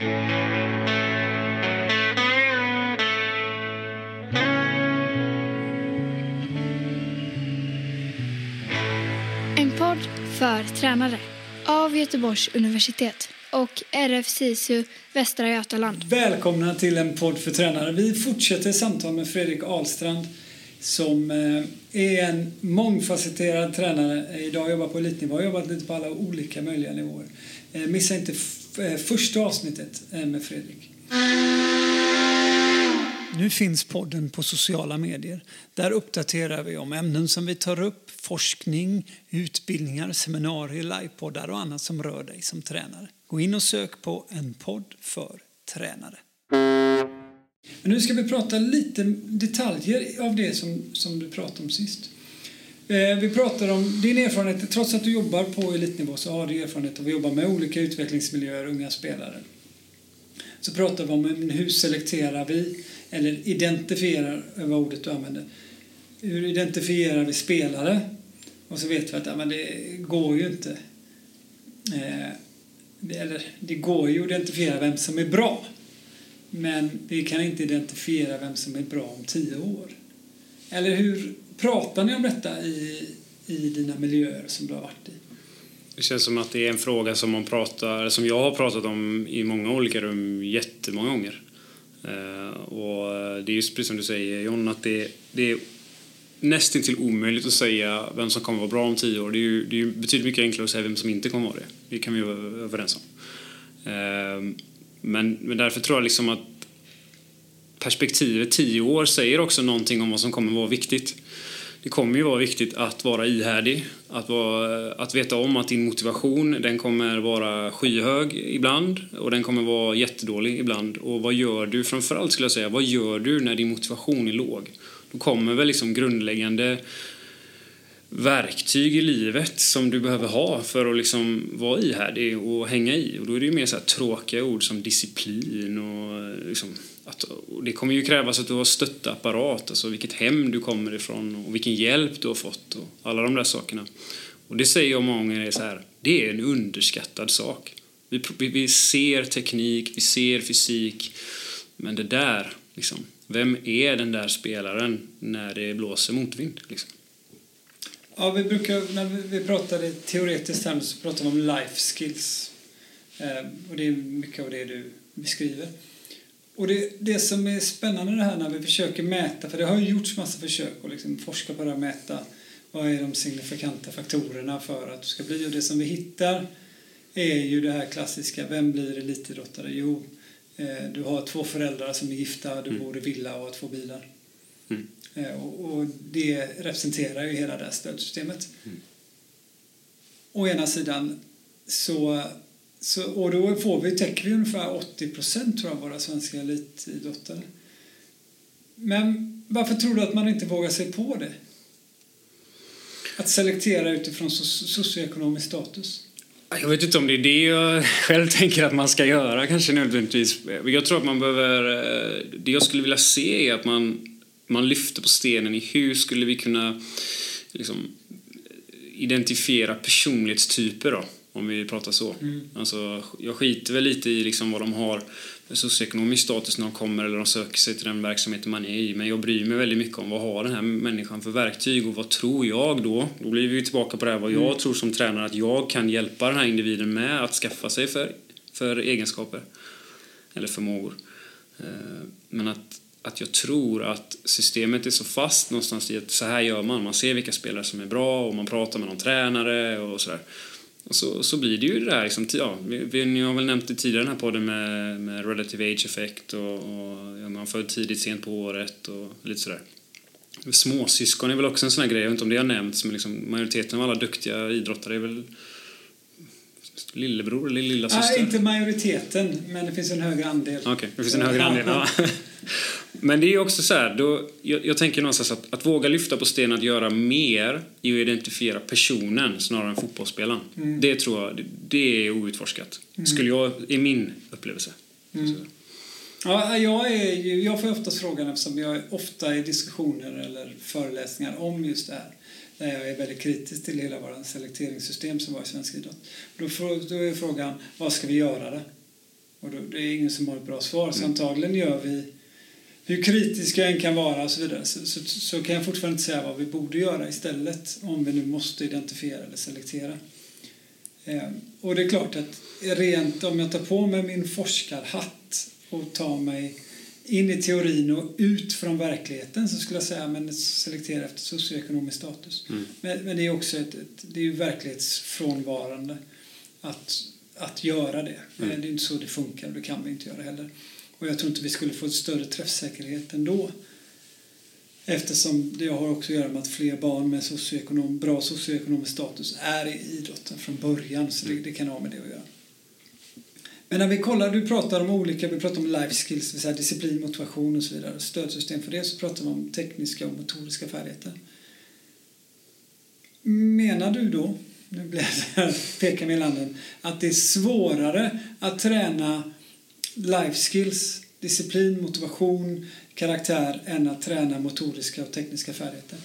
En podd för tränare av Göteborgs universitet och RF SISU Västra Götaland. Välkomna till en podd för tränare. Vi fortsätter samtal med Fredrik Ahlstrand som eh, är en mångfacetterad tränare. Idag jobbar på elitnivå, har jobbat lite på alla olika möjliga nivåer. Eh, missa inte Eh, första avsnittet eh, med Fredrik. Nu finns podden på sociala medier. Där uppdaterar vi om ämnen som vi tar upp, forskning, utbildningar, seminarier, livepoddar och annat som rör dig som tränare. Gå in och sök på en podd för tränare. Men nu ska vi prata lite detaljer av det som, som du pratade om sist. Eh, vi pratar om din erfarenhet, trots att du jobbar på elitnivå så har du erfarenhet av att jobba med olika utvecklingsmiljöer, unga spelare. Så pratar vi om eh, hur selekterar vi, eller identifierar, eh, var ordet du använder. Hur identifierar vi spelare? Och så vet vi att ja, men det går ju inte. Eh, eller det går ju att identifiera vem som är bra. Men vi kan inte identifiera vem som är bra om tio år. Eller hur pratar ni om detta i, i dina miljöer som du har varit i? Det känns som att det är en fråga som, man pratar, som jag har pratat om i många olika rum jättemånga gånger. Eh, och det är just precis som du säger John, att det, det är nästintill omöjligt att säga vem som kommer vara bra om tio år. Det är ju, det är betydligt mycket enklare att säga vem som inte kommer vara det. Det kan vi vara överens om. Eh, men, men därför tror jag liksom att perspektivet tio år säger också någonting om vad som kommer vara viktigt. Det kommer ju vara viktigt att vara ihärdig, att, vara, att veta om att din motivation den kommer vara skyhög ibland och den kommer vara jättedålig ibland. Och vad gör du, framförallt skulle jag säga, vad gör du när din motivation är låg? Då kommer väl liksom grundläggande verktyg i livet som du behöver ha för att liksom vara ihärdig och hänga i. Och då är det ju mer så tråkiga ord som disciplin och liksom att, och det kommer ju krävas att du har stötteapparat, alltså vilket hem du kommer ifrån och vilken hjälp du har fått och alla de där sakerna. Och det säger jag många gånger är så här, det är en underskattad sak. Vi, vi ser teknik, vi ser fysik, men det där, liksom, vem är den där spelaren när det blåser motvind? Liksom? Ja, vi brukar, när vi pratar i teoretiskt term, så pratar vi om life skills. Eh, och det är mycket av det du beskriver. Och det, det som är spännande det här när vi försöker mäta, för det har ju gjorts massa försök att liksom forska på det och mäta vad är de signifikanta faktorerna för att du ska bli. Och det som vi hittar är ju det här klassiska, vem blir elitidrottare? Jo, eh, du har två föräldrar som är gifta, du mm. bor i villa och har två bilar. Mm. Eh, och, och, det representerar ju hela det här stödsystemet. Mm. Å ena sidan så så, och då får vi, täcker vi ungefär 80 procent tror jag, våra svenska elitidrottare. Men varför tror du att man inte vågar sig på det? Att selektera utifrån socioekonomisk status? Jag vet inte om det är det jag själv tänker att man ska göra kanske nödvändigtvis. Jag tror att man behöver... Eh, det jag skulle vilja se är att man, man lyfter på stenen i hur skulle vi kunna liksom, identifiera personlighetstyper då? Om vi pratar så. Mm. Alltså, jag skiter väl lite i liksom vad de har för socioekonomisk status när de kommer eller de söker sig till den verksamheten man är i. Men jag bryr mig väldigt mycket om vad har den här människan för verktyg och vad tror jag då? Då blir vi tillbaka på det här vad jag mm. tror som tränare att jag kan hjälpa den här individen med att skaffa sig för, för egenskaper eller förmågor. Eh, men att, att jag tror att systemet är så fast någonstans i att så här gör man. Man ser vilka spelare som är bra och man pratar med någon tränare och sådär. Och så, så blir det ju det där, liksom, ja, vi, ni har väl nämnt det tidigare den här podden med, med relative age effect och, och ja, man född tidigt, sent på året och lite sådär. Småsyskon är väl också en sån här grej, jag vet inte om det har nämnts, men liksom, majoriteten av alla duktiga idrottare är väl lillebror eller lilla syster? Nej, inte majoriteten, men det finns en högre andel. Okej, okay, det finns en högre andel. Ja. Men det är också så här, då, jag, jag, tänker någonstans att, att våga lyfta på stenen att göra mer i att identifiera personen snarare än fotbollsspelaren. Mm. Det tror jag, det, det är outforskat. Mm. Skulle jag, i min upplevelse. Mm. Ja, jag, är ju, jag får oftast frågan eftersom jag är ofta i diskussioner eller föreläsningar om just det här. Där jag är väldigt kritisk till hela vårt selekteringssystem som var i svensk idrott. Då, då är frågan, vad ska vi göra det? Och då, det är ingen som har ett bra svar. Så antagligen gör vi, hur kritiska jag än kan vara och så vidare, så, så, så kan jag fortfarande inte säga vad vi borde göra istället om vi nu måste identifiera eller selektera. Eh, och det är klart att rent om jag tar på mig min forskarhatt och tar mig in i teorin och ut från verkligheten så skulle jag säga men selektera efter socioekonomisk status. Mm. Men, men det är också ett, ett, det är ju verklighetsfrånvarande att, att göra det. Mm. Det är inte så det funkar och det kan vi inte göra heller. Och jag tror inte vi skulle få större träffsäkerhet ändå. Eftersom det har också att göra med att fler barn med socioekonom, bra socioekonomisk status är i idrotten från början. Så det, det kan ha med det att göra. Men när vi kollar, du pratar om olika, vi pratar om life skills, det vill säga disciplin, motivation och så vidare. Stödsystem för det, så pratar vi om tekniska och motoriska färdigheter. Menar du då, nu blir jag så här, pekar med landen, att det är svårare att träna life skills, disciplin, motivation, karaktär än att träna motoriska och tekniska färdigheter?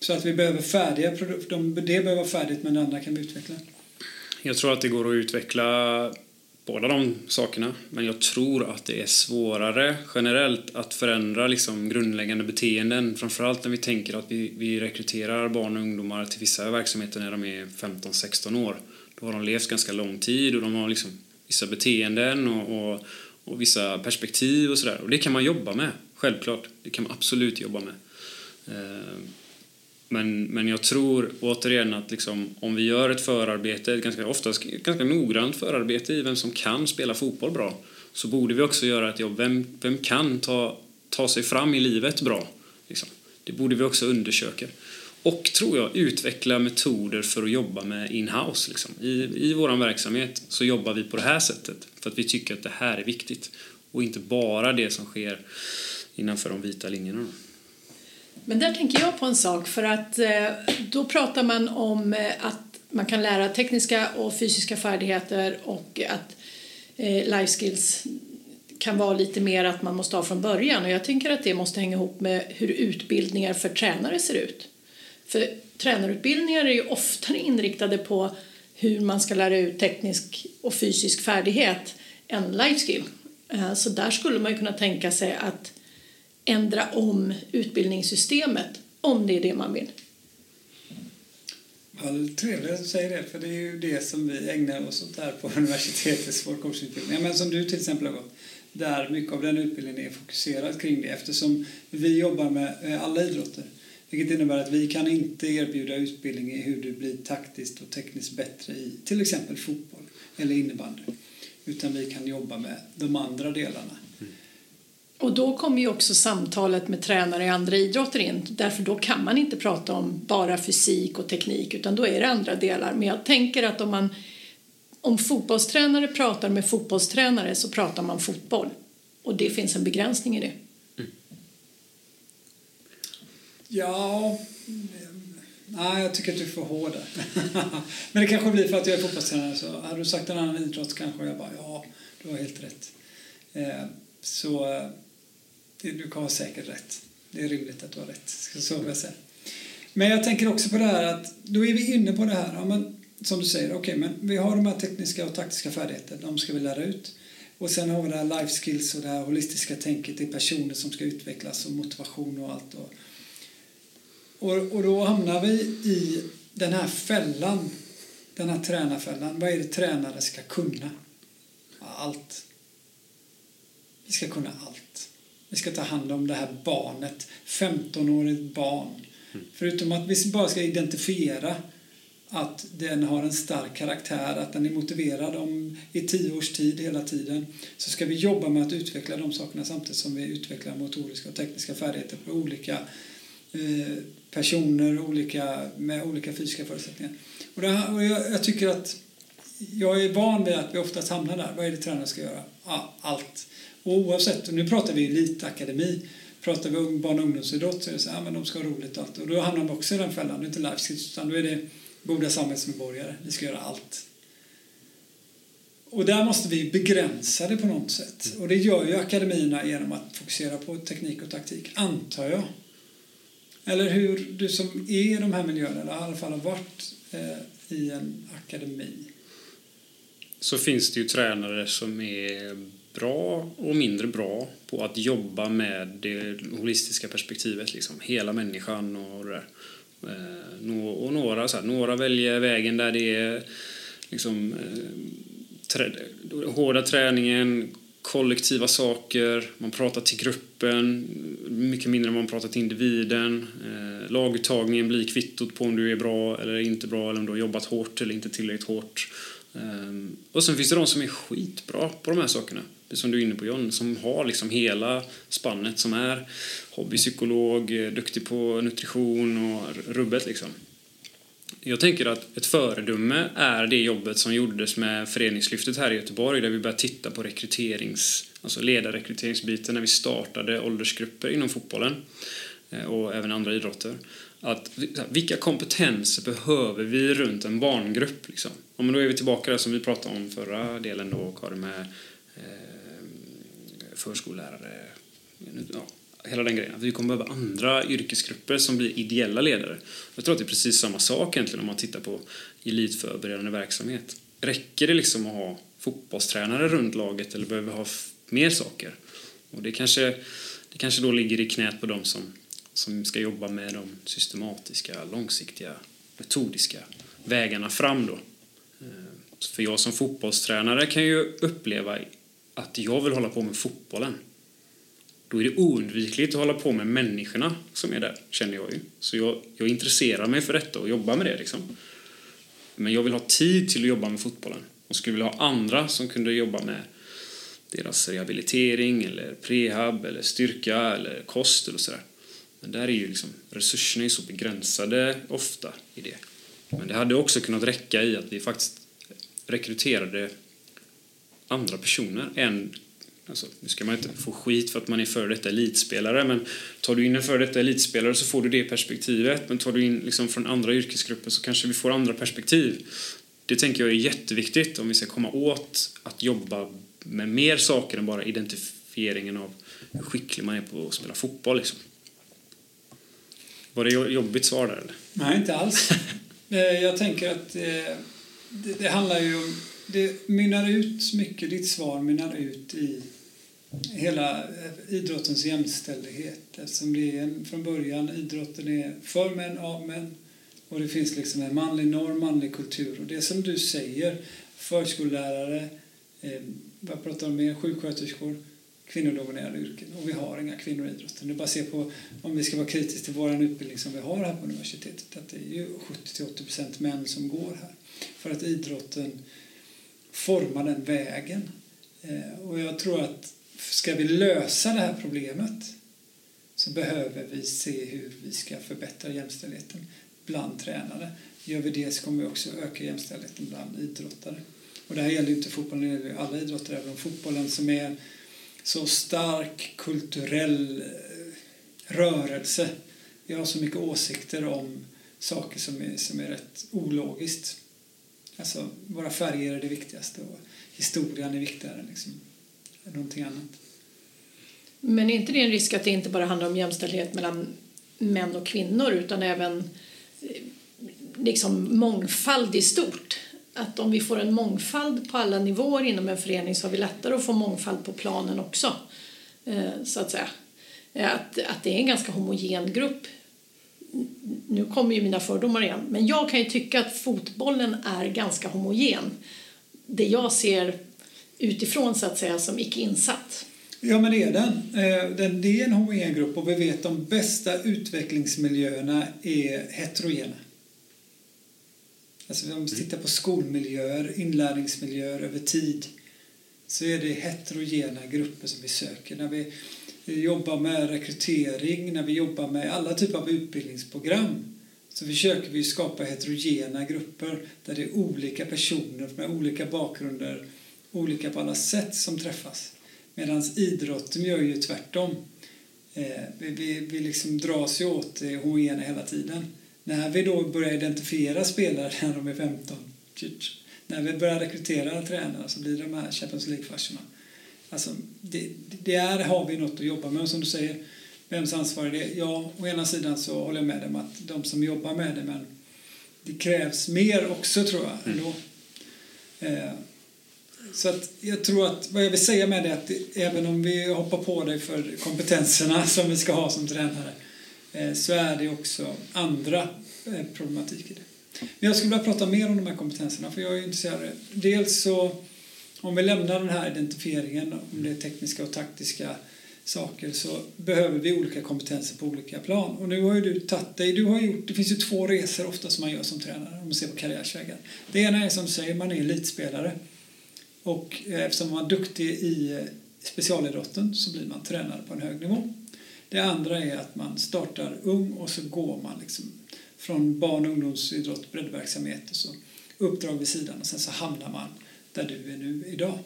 Så att vi behöver färdiga produkter, det behöver vara färdigt men det andra kan vi utveckla. Jag tror att det går att utveckla båda de sakerna. Men jag tror att det är svårare generellt att förändra liksom grundläggande beteenden. Framförallt när vi tänker att vi, vi rekryterar barn och ungdomar till vissa verksamheter när de är 15-16 år. Då har de levt ganska lång tid och de har liksom vissa beteenden och, och, och vissa perspektiv och sådär. Och det kan man jobba med, självklart. Det kan man absolut jobba med. Eh, men, men jag tror återigen att liksom, om vi gör ett förarbete, ett ganska, oftast ganska noggrant förarbete i vem som kan spela fotboll bra, så borde vi också göra ett jobb. Vem, vem kan ta, ta sig fram i livet bra? Liksom. Det borde vi också undersöka. Och, tror jag, utveckla metoder för att jobba med in-house. Liksom. I, I vår verksamhet så jobbar vi på det här sättet för att vi tycker att det här är viktigt och inte bara det som sker innanför de vita linjerna. Men där tänker jag på en sak för att eh, då pratar man om eh, att man kan lära tekniska och fysiska färdigheter och att eh, life skills kan vara lite mer att man måste ha från början och jag tänker att det måste hänga ihop med hur utbildningar för tränare ser ut. För tränarutbildningar är ju oftare inriktade på hur man ska lära ut teknisk och fysisk färdighet än life skill. Eh, så där skulle man ju kunna tänka sig att ändra om utbildningssystemet om det är det man vill. Ja, trevligt att du säger det, för det är ju det som vi ägnar oss åt här på universitetets folkcoachutbildning. Men som du till exempel har gått, där mycket av den utbildningen är fokuserad kring det eftersom vi jobbar med eh, alla idrotter. Vilket innebär att vi kan inte erbjuda utbildning i hur du blir taktiskt och tekniskt bättre i till exempel fotboll eller innebandy. Utan vi kan jobba med de andra delarna. Mm. Och då kommer ju också samtalet med tränare i andra idrotter in. Därför då kan man inte prata om bara fysik och teknik utan då är det andra delar. Men jag tänker att om man om fotbollstränare pratar med fotbollstränare så pratar man fotboll. Och det finns en begränsning i det. Mm. Ja, nej jag tycker att du är för hård Men det kanske blir för att jag är fotbollstränare så hade du sagt en annan idrott kanske jag bara ja, du har helt rätt. Eh, så eh, du kan ha säkert rätt. Det är rimligt att du har rätt. Så vill jag säga. Men jag tänker också på det här att då är vi inne på det här. Ja, men, som du säger, okej, okay, men vi har de här tekniska och taktiska färdigheterna. De ska vi lära ut. Och sen har vi det här life skills och det här holistiska tänket. Det är personer som ska utvecklas och motivation och allt. Och, och, och då hamnar vi i den här fällan. Den här tränarfällan. Vad är det tränare ska kunna? Allt. Vi ska kunna allt. Vi ska ta hand om det här barnet, 15-årigt barn. Mm. Förutom att vi bara ska identifiera att den har en stark karaktär, att den är motiverad om, i tio års tid hela tiden, så ska vi jobba med att utveckla de sakerna samtidigt som vi utvecklar motoriska och tekniska färdigheter på olika eh, personer olika, med olika fysiska förutsättningar. Och, det, och jag, jag, tycker att jag är van vid att vi oftast hamnar där. Vad är det tränaren ska göra? Ja, allt. Och oavsett, och nu pratar vi elitakademi, pratar vi om barn och ungdomsidrott så är det så här, ja, men de ska ha roligt och allt. Och då hamnar de också i den fällan, det är inte life skills, utan då är det goda samhällsmedborgare, vi ska göra allt. Och där måste vi begränsa det på något sätt. Och det gör ju akademierna genom att fokusera på teknik och taktik, antar jag. Eller hur du som är i de här miljöerna, eller i alla fall har varit eh, i en akademi. så finns det ju tränare som är bra och mindre bra på att jobba med det holistiska perspektivet, liksom. hela människan och det där. Eh, och några, så här, några väljer vägen där det är liksom, eh, trä, hårda träningen, kollektiva saker, man pratar till gruppen, mycket mindre än man pratar till individen. Eh, laguttagningen blir kvittot på om du är bra eller inte bra eller om du har jobbat hårt eller inte tillräckligt hårt. Eh, och sen finns det de som är skitbra på de här sakerna. Det som du är inne på John, som har liksom hela spannet som är hobbypsykolog, eh, duktig på nutrition och rubbet liksom. Jag tänker att ett föredöme är det jobbet som gjordes med föreningslyftet här i Göteborg där vi började titta på rekryterings, alltså ledarrekryteringsbiten när vi startade åldersgrupper inom fotbollen eh, och även andra idrotter. Att, vilka kompetenser behöver vi runt en barngrupp? Liksom? Om då är vi tillbaka där som vi pratade om förra delen då, Karin, med eh, förskollärare, ja, hela den grejen. Att vi kommer behöva andra yrkesgrupper som blir ideella ledare. Jag tror att det är precis samma sak egentligen om man tittar på elitförberedande verksamhet. Räcker det liksom att ha fotbollstränare runt laget eller behöver vi ha mer saker? Och det kanske, det kanske då ligger i knät på dem som, som ska jobba med de systematiska, långsiktiga, metodiska vägarna fram då. Eh, för jag som fotbollstränare kan ju uppleva att jag vill hålla på med fotbollen då är det oundvikligt att hålla på med människorna som är där, känner jag ju. Så jag, jag intresserar mig för detta och jobbar med det. Liksom. Men jag vill ha tid till att jobba med fotbollen och skulle vilja ha andra som kunde jobba med deras rehabilitering eller prehab eller styrka eller kost eller sådär. Men där är ju liksom, resurserna är så begränsade ofta i det. Men det hade också kunnat räcka i att vi faktiskt rekryterade andra personer än Alltså, nu ska man inte få skit för att man är före detta elitspelare, men tar du in en före detta elitspelare så får du det perspektivet. Men tar du in liksom från andra yrkesgrupper så kanske vi får andra perspektiv. Det tänker jag är jätteviktigt om vi ska komma åt att jobba med mer saker än bara identifieringen av hur skicklig man är på att spela fotboll. Liksom. Var det jobbigt svar där? Eller? Nej, inte alls. Eh, jag tänker att eh, det, det handlar ju om... Det mynnar ut mycket, ditt svar mynnar ut i hela eh, idrottens jämställdhet. Eftersom det är från början idrotten är för män, av män och det finns liksom en manlig norm, manlig kultur. Och det som du säger, förskollärare, eh, vad pratar om mer, sjuksköterskor, kvinnodominerade yrken och vi har inga kvinnor i idrotten. Det är bara att se på, om vi ska vara kritiska till vår utbildning som vi har här på universitetet, att det är ju 70-80% män som går här. För att idrotten formar den vägen. Eh, och jag tror att ska vi lösa det här problemet så behöver vi se hur vi ska förbättra jämställdheten bland tränare. Gör vi det så kommer vi också öka jämställdheten bland idrottare. Och det här gäller inte fotbollen, det gäller alla idrotter, även fotbollen som är så stark kulturell eh, rörelse. Vi har så mycket åsikter om saker som är, som är rätt ologiskt. Alltså, våra färger är det viktigaste och historien är viktigare. Liksom någonting annat. Men är inte det en risk att det inte bara handlar om jämställdhet mellan män och kvinnor utan även eh, liksom mångfald i stort? Att om vi får en mångfald på alla nivåer inom en förening så har vi lättare att få mångfald på planen också. Eh, så att säga. Eh, att, att det är en ganska homogen grupp. Nu kommer ju mina fördomar igen, men jag kan ju tycka att fotbollen är ganska homogen. Det jag ser utifrån så att säga som icke insatt. Ja, men det är den. den det är en homogen grupp och vi vet att de bästa utvecklingsmiljöerna är heterogena. Alltså om vi tittar på skolmiljöer, inlärningsmiljöer över tid så är det heterogena grupper som vi söker. När vi jobbar med rekrytering, när vi jobbar med alla typer av utbildningsprogram så försöker vi skapa heterogena grupper där det är olika personer med olika bakgrunder olika på alla sätt som träffas. Medan idrotten gör ju tvärtom. Eh, vi, vi, vi liksom dras ju åt det homogena hela tiden. När vi då börjar identifiera spelare när de är 15, när vi börjar rekrytera tränare så blir det de här Champions League-farserna. Alltså, det, det är, har vi något att jobba med. Och som du säger, vems ansvar är det? Ja, å ena sidan så håller jag med dem att de som jobbar med det, men det krävs mer också tror jag. Ändå. Mm. Så att jag tror att vad jag vill säga med det är att det, även om vi hoppar på dig för kompetenserna som vi ska ha som tränare eh, så är det också andra eh, problematik i det. Men jag skulle vilja prata mer om de här kompetenserna för jag är intresserad. Dels så om vi lämnar den här identifieringen om det är tekniska och taktiska saker så behöver vi olika kompetenser på olika plan. Och nu har ju du tagit dig, du har gjort, det finns ju två resor ofta som man gör som tränare om man ser på karriärsvägar. Det ena är som du säger, man är elitspelare. Och eftersom man är duktig i specialidrotten så blir man tränare på en hög nivå. Det andra är att man startar ung och så går man liksom från barn och ungdomsidrott, breddverksamhet och så uppdrag vid sidan och sen så hamnar man där du är nu idag.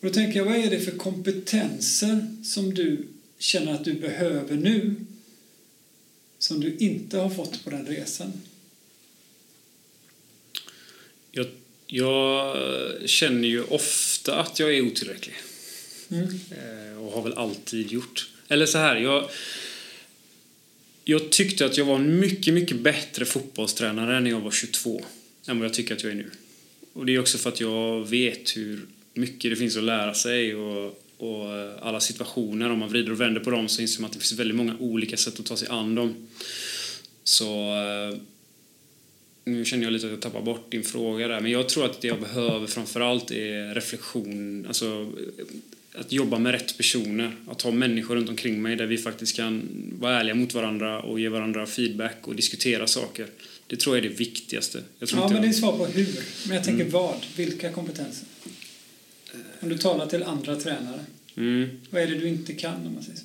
Och då tänker jag, vad är det för kompetenser som du känner att du behöver nu som du inte har fått på den resan? Jag, jag känner ju ofta att jag är otillräcklig. Mm. Eh, och har väl alltid gjort. Eller så här, jag, jag tyckte att jag var en mycket, mycket bättre fotbollstränare när jag var 22 än vad jag tycker att jag är nu. Och det är också för att jag vet hur mycket det finns att lära sig och, och alla situationer, om man vrider och vänder på dem så inser man att det finns väldigt många olika sätt att ta sig an dem. Så eh, nu känner jag lite att jag tappar bort din fråga där, men jag tror att det jag behöver framförallt är reflektion, alltså att jobba med rätt personer, att ha människor runt omkring mig där vi faktiskt kan vara ärliga mot varandra och ge varandra feedback och diskutera saker. Det tror jag är det viktigaste. Jag tror ja, inte men det är jag... svar på hur. Men jag tänker Mm. vad? Vilka kompetenser? Om du talar till andra tränare, mm. vad är det du inte kan om man säger så?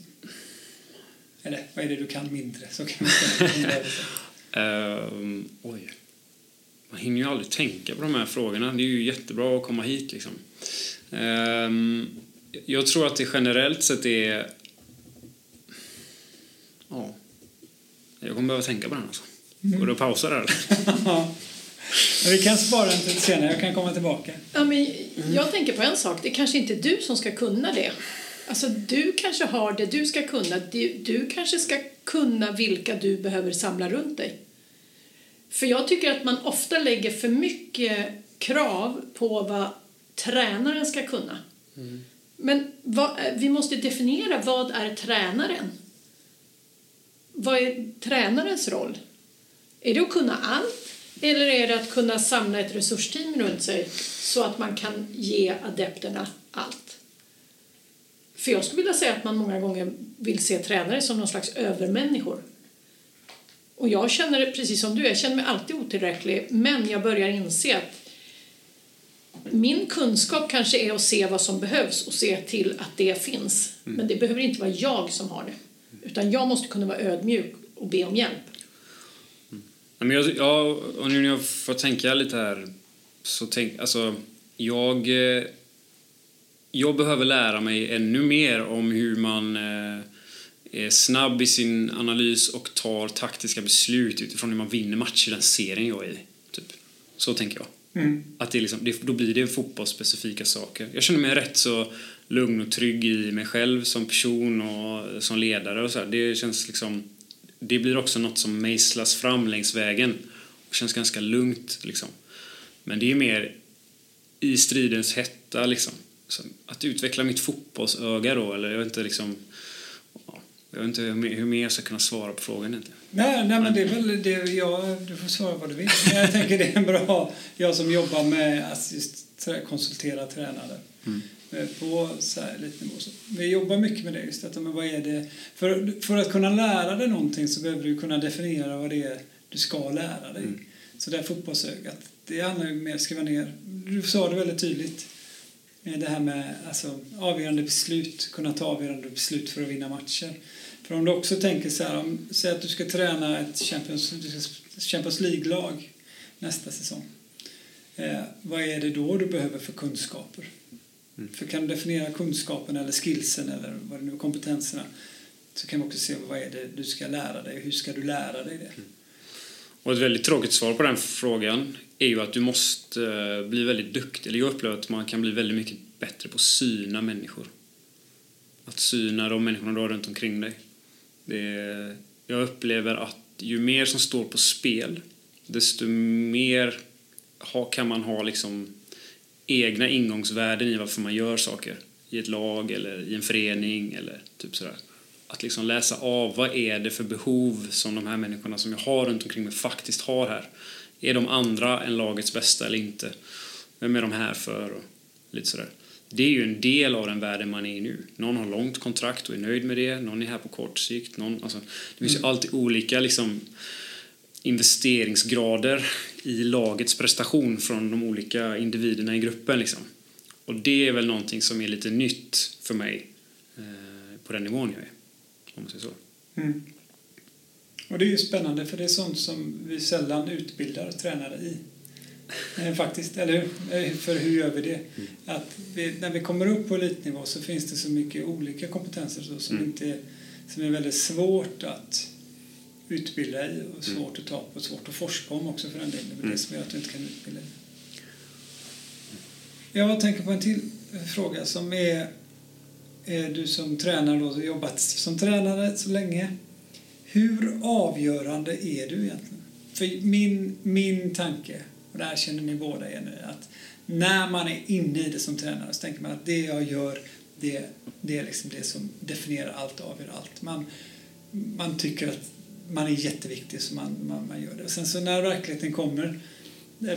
Eller vad är det du kan mindre? Så kan man säga. Ehm, oj. Man hinner ju aldrig tänka på de här frågorna. Det är ju jättebra att komma hit liksom. Ehm, jag tror att det generellt sett är... Ja. Jag kommer behöva tänka på den alltså. Går det att pausa där? Men vi kan spara den till senare, jag kan komma tillbaka. Ja, men jag tänker på en sak, det är kanske inte du som ska kunna det. Alltså du kanske har det du ska kunna, du, du kanske ska kunna vilka du behöver samla runt dig. För jag tycker att man ofta lägger för mycket krav på vad tränaren ska kunna. Men vad, vi måste definiera vad är tränaren? Vad är tränarens roll? Är det att kunna allt? Eller är det att kunna samla ett resursteam runt sig så att man kan ge adepterna allt? För jag skulle vilja säga att man många gånger vill se tränare som någon slags övermänniskor. Och jag känner precis som du, jag känner mig alltid otillräcklig men jag börjar inse att min kunskap kanske är att se vad som behövs och se till att det finns. Men det behöver inte vara jag som har det. Utan jag måste kunna vara ödmjuk och be om hjälp. Men jag, ja, och nu när jag får tänka lite här så tänk, alltså, jag, eh, jag behöver lära mig ännu mer om hur man eh, är snabb i sin analys och tar taktiska beslut utifrån hur man vinner matcher i den serien jag är i. Typ. Så tänker jag. Mm. Att det liksom, det, då blir det fotbollsspecifika saker. Jag känner mig rätt så lugn och trygg i mig själv som person och som ledare och så här. Det känns liksom det blir också något som mejslas fram längs vägen och känns ganska lugnt liksom. Men det är mer i stridens hetta liksom. Att utveckla mitt fotbollsöga då eller jag vet inte liksom jag vet inte hur mer, jag ska kunna svara på frågan egentligen. Nej, nej, men det är väl det, ja, du får svara vad du vill. Men jag tänker det är en bra, jag som jobbar med att just konsultera tränare eh, på så här elitnivå. Så vi jobbar mycket med det, just detta med vad är det, för, för att kunna lära dig någonting så behöver du kunna definiera vad det är du ska lära dig. Så det här fotbollsögat, det handlar ju mer, skriva ner, du sa det väldigt tydligt, det här med alltså, avgörande beslut, kunna ta avgörande beslut för att vinna matcher. För om du också tänker så här, om, säg att du ska träna ett Champions, Champions League-lag nästa säsong. Eh, vad är det då du behöver för kunskaper? För kan du definiera kunskapen eller skillsen eller vad det nu är, kompetenserna så kan man också se vad är det du ska lära dig hur ska du lära dig det? Och ett väldigt tråkigt svar på den frågan är ju att du måste eh, bli väldigt duktig. Eller jag upplever att man kan bli väldigt mycket bättre på att syna människor. Att syna de människorna du har runt omkring dig. Det är, jag upplever att ju mer som står på spel desto mer ha, kan man ha liksom egna ingångsvärden i varför man gör saker i ett lag eller i en förening eller typ sådär. Att liksom läsa av vad är det för behov som de här människorna som jag har runt omkring mig faktiskt har här. Är de andra än lagets bästa eller inte? Vem är de här för? Och lite sådär. Det är ju en del av den världen man är i nu. Någon har långt kontrakt och är nöjd med det, någon är här på kort sikt. Någon, alltså, det finns ju alltid olika liksom, investeringsgrader i lagets prestation från de olika individerna i gruppen. Liksom. Och det är väl någonting som är lite nytt för mig eh, på den nivån jag är. Om man säger så. Mm. Och det är ju spännande för det är sånt som vi sällan utbildar tränare i. Eh, faktiskt, eller hur? Eh, För hur gör vi det? Mm. Att vi, när vi kommer upp på elitnivå så finns det så mycket olika kompetenser så, som, Mm. inte, som är väldigt svårt att utbilda i och Mm. svårt att ta på, svårt att forska om också för den delen. Det är det Mm. som gör att du inte kan utbilda i. Jag tänker på en till fråga som är Eh, du som tränare då, jobbat som tränare så länge. Hur avgörande är du egentligen? För min, min tanke, och det här känner ni båda igen nu, att när man är inne i det som tränare så tänker man att det jag gör, det, det är liksom det som definierar allt och avgör allt. Man, man tycker att man är jätteviktig så man, man, man gör det. Och sen så när verkligheten kommer,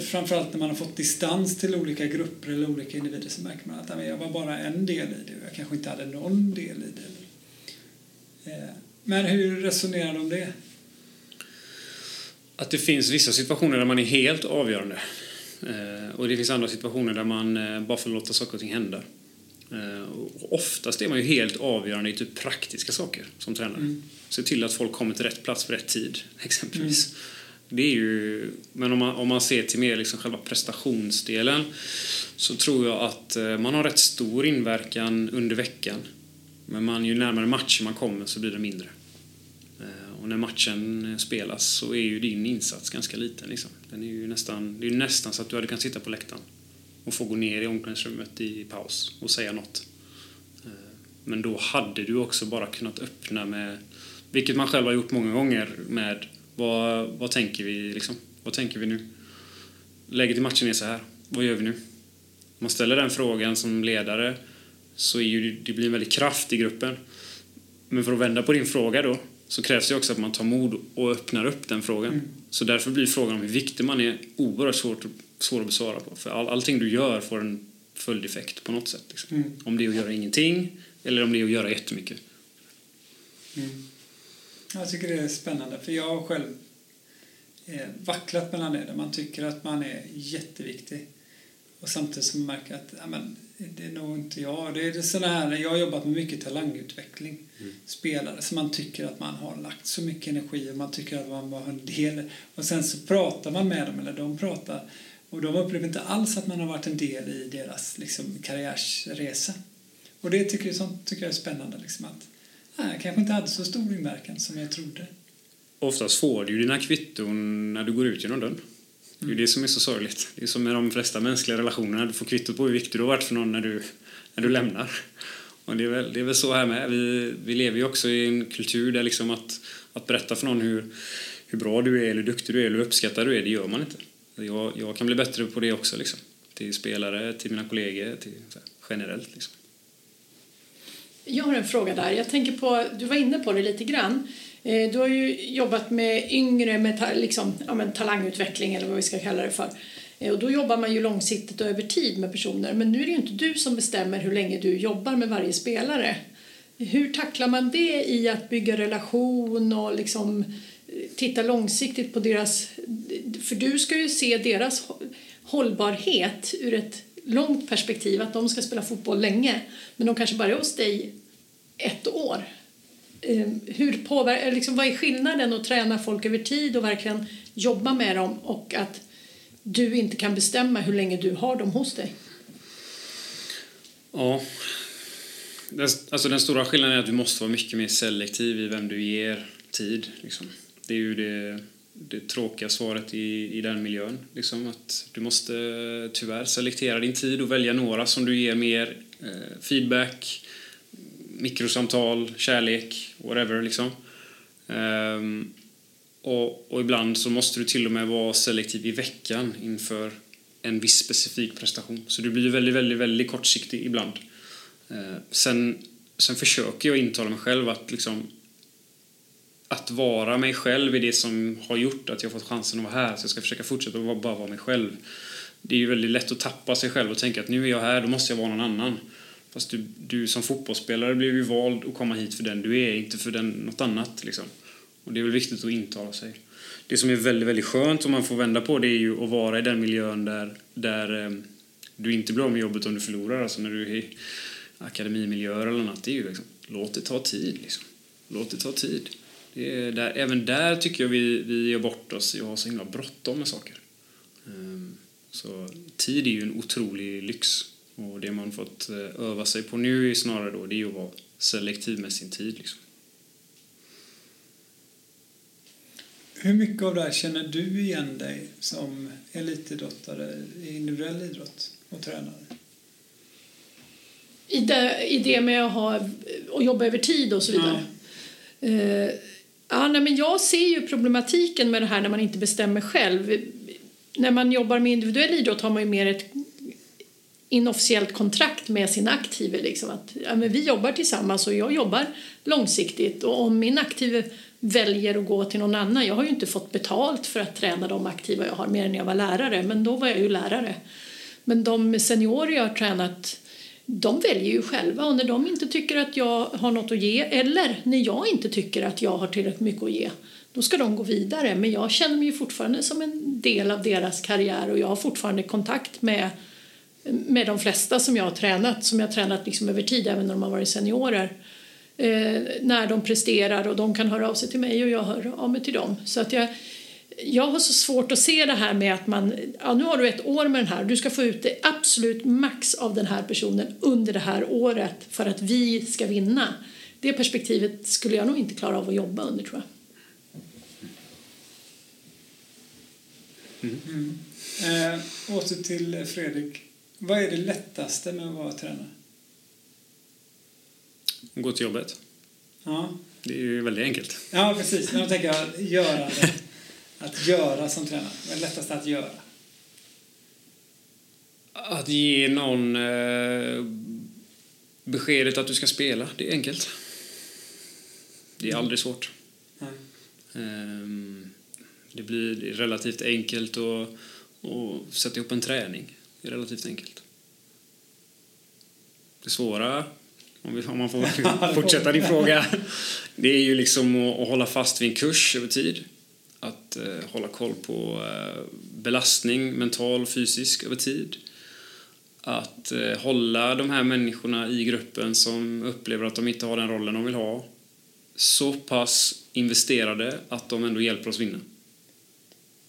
framförallt när man har fått distans till olika grupper eller olika individer så märker man att "Ja, men jag var bara en del i det och jag kanske inte hade någon del i det. Eh, Men hur resonerar du om det? Att det finns vissa situationer där man är helt avgörande. Eh, och det finns andra situationer där man eh, bara får låta saker och ting hända. Eh, och oftast är man ju helt avgörande i typ praktiska saker som tränare. Mm. Se till att folk kommer till rätt plats för rätt tid, exempelvis. Det är ju, men om man, om man ser till mer liksom själva prestationsdelen så tror jag att eh, man har rätt stor inverkan under veckan. Men man, ju närmare matchen man kommer så blir det mindre. Eh, och när matchen spelas så är ju din insats ganska liten. Liksom. Den är ju nästan, det är ju nästan så att du hade kunnat sitta på läktaren och få gå ner i omklädningsrummet i paus och säga något. Eh, men då hade du också bara kunnat öppna med, vilket man själv har gjort många gånger, med vad, vad tänker vi liksom? Vad tänker vi nu? Läget i matchen är så här. Vad gör vi nu? Om man ställer den frågan som ledare så är ju, det blir en väldig kraft i gruppen. Men för att vända på din fråga då så krävs det också att man tar mod och öppnar upp den frågan. Mm. Så därför blir frågan om hur viktig man är oerhört svårt, svår att besvara på. För all, allting du gör får en följdeffekt på något sätt. Liksom. Mm. Om det är att göra ingenting eller om det är att göra jättemycket. Mm. Jag tycker det är spännande för jag har själv eh, vacklat mellan det där man tycker att man är jätteviktig och samtidigt som man märker att ja, men, det är nog inte jag. Det är det såna här, jag har jobbat med mycket talangutveckling. Spelare som man tycker att man har lagt så mycket energi och man tycker att man var en del. Och sen så pratar man med dem, eller de pratar, och de upplever inte alls att man har varit en del i deras liksom, karriärsresa. Och det tycker sånt tycker jag är spännande. Liksom, att nej, kanske inte hade så stor inverkan som jag trodde. Oftast får du ju dina kvitton när du går ut genom dörren. Det är ju det som är så sorgligt. Det är som med de flesta mänskliga relationerna. Du får kvitto på hur viktig du har varit för någon när du, när du lämnar. Och det är, väl, det är väl så här med. Vi, vi lever ju också i en kultur där liksom att, att berätta för någon hur, hur bra du är, eller hur duktig du är, eller hur uppskattad du är, det gör man inte. Jag, jag kan bli bättre på det också. Liksom. Till spelare, till mina kollegor, till, här, generellt. Liksom. Jag har en fråga där. Jag tänker på, du var inne på det lite grann. Eh, du har ju jobbat med yngre med ta, liksom, ja, men talangutveckling eller vad vi ska kalla det för. Eh, och då jobbar man ju långsiktigt och över tid med personer. Men nu är det ju inte du som bestämmer hur länge du jobbar med varje spelare. Hur tacklar man det i att bygga relation och liksom eh, titta långsiktigt på deras... För du ska ju se deras hållbarhet ur ett långt perspektiv, att de ska spela fotboll länge. Men de kanske bara är hos dig ett år. Ehm, hur påverkar, liksom, vad är skillnaden att träna folk över tid och verkligen jobba med dem och att du inte kan bestämma hur länge du har dem hos dig? Ja. Den, alltså den stora skillnaden är att du måste vara mycket mer selektiv i vem du ger tid. Liksom. Det är ju det, det tråkiga svaret i, i den miljön. Liksom, att du måste tyvärr selektera din tid och välja några som du ger mer eh, feedback, mikrosamtal, kärlek, whatever. Liksom. Um, och, och ibland så måste du till och med vara selektiv i veckan inför en viss specifik prestation. Så du blir väldigt, väldigt, väldigt kortsiktig ibland. Eh, sen, sen försöker jag intala mig själv att liksom att vara mig själv är det som har gjort att jag fått chansen att vara här. Så jag ska försöka fortsätta att bara vara mig själv. Det är ju väldigt lätt att tappa sig själv och tänka att nu är jag här, då måste jag vara någon annan. Fast du, du som fotbollsspelare blev ju vald att komma hit för den du är, inte för den, något annat. Liksom. Och det är väl viktigt att intala sig. Det som är väldigt, väldigt skönt om man får vända på det är ju att vara i den miljön där, där eh, du inte blir av med jobbet om du förlorar. Alltså när du är i akademimiljöer eller annat. Det är ju liksom, låt det ta tid. Liksom. Låt det ta tid. Är där, även där tycker jag vi, vi gör bort oss i att ha så himla bråttom med saker. Um, så tid är ju en otrolig lyx. Och det man fått eh, öva sig på nu är snarare då, det är att vara selektiv med sin tid. Liksom. Hur mycket av det här känner du igen dig som elitidrottare i individuell idrott och tränare? I det, i det med att, ha, att jobba över tid och så vidare? Ja. Uh, ja, nej, men jag ser ju problematiken med det här när man inte bestämmer själv. När man jobbar med individuell idrott har man ju mer ett inofficiellt kontrakt med sin aktive. Liksom, att, ja, men vi jobbar tillsammans och jag jobbar långsiktigt. Och om min aktive väljer att gå till någon annan. Jag har ju inte fått betalt för att träna de aktiva jag har mer än jag var lärare, men då var jag ju lärare. Men de seniorer jag har tränat de väljer ju själva och när de inte tycker att jag har något att ge eller när jag inte tycker att jag har tillräckligt mycket att ge då ska de gå vidare. Men jag känner mig ju fortfarande som en del av deras karriär och jag har fortfarande kontakt med, med de flesta som jag har tränat, som jag har tränat liksom över tid även när de har varit seniorer eh, när de presterar och de kan höra av sig till mig och jag hör av mig till dem. Så att jag, jag har så svårt att se det här med att man, ja nu har du ett år med den här, du ska få ut det absolut max av den här personen under det här året för att vi ska vinna. Det perspektivet skulle jag nog inte klara av att jobba under tror jag. Mm. Mm. Eh, åter till Fredrik. Vad är det lättaste med att vara tränare? Gå till jobbet. Ja. Det är ju väldigt enkelt. Ja, precis. Men jag tänker göra det. Att göra som tränare. Vad är lättast att göra? Att ge någon eh, beskedet att du ska spela. Det är enkelt. Det är mm. aldrig svårt. Nej. Um, det blir relativt enkelt att, att sätta ihop en träning. Det är relativt enkelt. Det svåra om, man får fortsätta din fråga. Det är ju liksom att, att, hålla fast vid en kurs över tid. Att eh, hålla koll på eh, belastning, mental och fysisk, över tid. Att eh, hålla de här människorna i gruppen som upplever att de inte har den rollen de vill ha så pass investerade att de ändå hjälper oss vinna.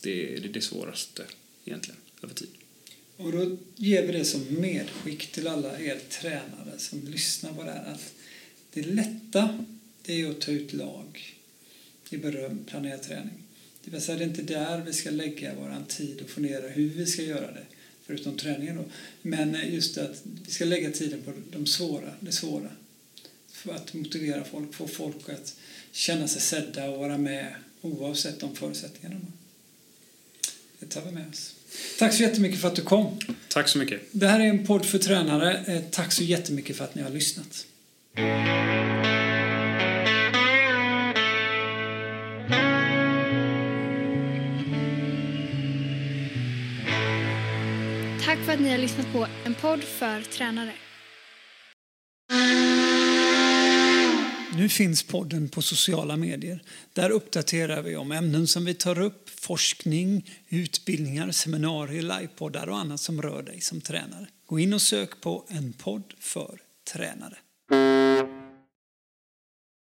Det är det, det svåraste egentligen, över tid. Och då ger vi det som medskick till alla er tränare som lyssnar på det här. Att det lätta, det är att ta ut lag i beröm, planerad träning. Det vill säga, det är inte där vi ska lägga vår tid och fundera hur vi ska göra det, förutom träningen då. Men just att vi ska lägga tiden på de svåra, det svåra. För att motivera folk, få folk att känna sig sedda och vara med oavsett de förutsättningarna. Det tar vi med oss. Tack så jättemycket för att du kom. Tack så mycket. Det här är en podd för tränare. Eh, tack så jättemycket för att ni har lyssnat. För att ni har lyssnat på en podd för tränare. Nu finns podden på sociala medier. Där uppdaterar vi om ämnen som vi tar upp, forskning, utbildningar, seminarier, livepoddar och annat som rör dig som tränare. Gå in och sök på En podd för tränare.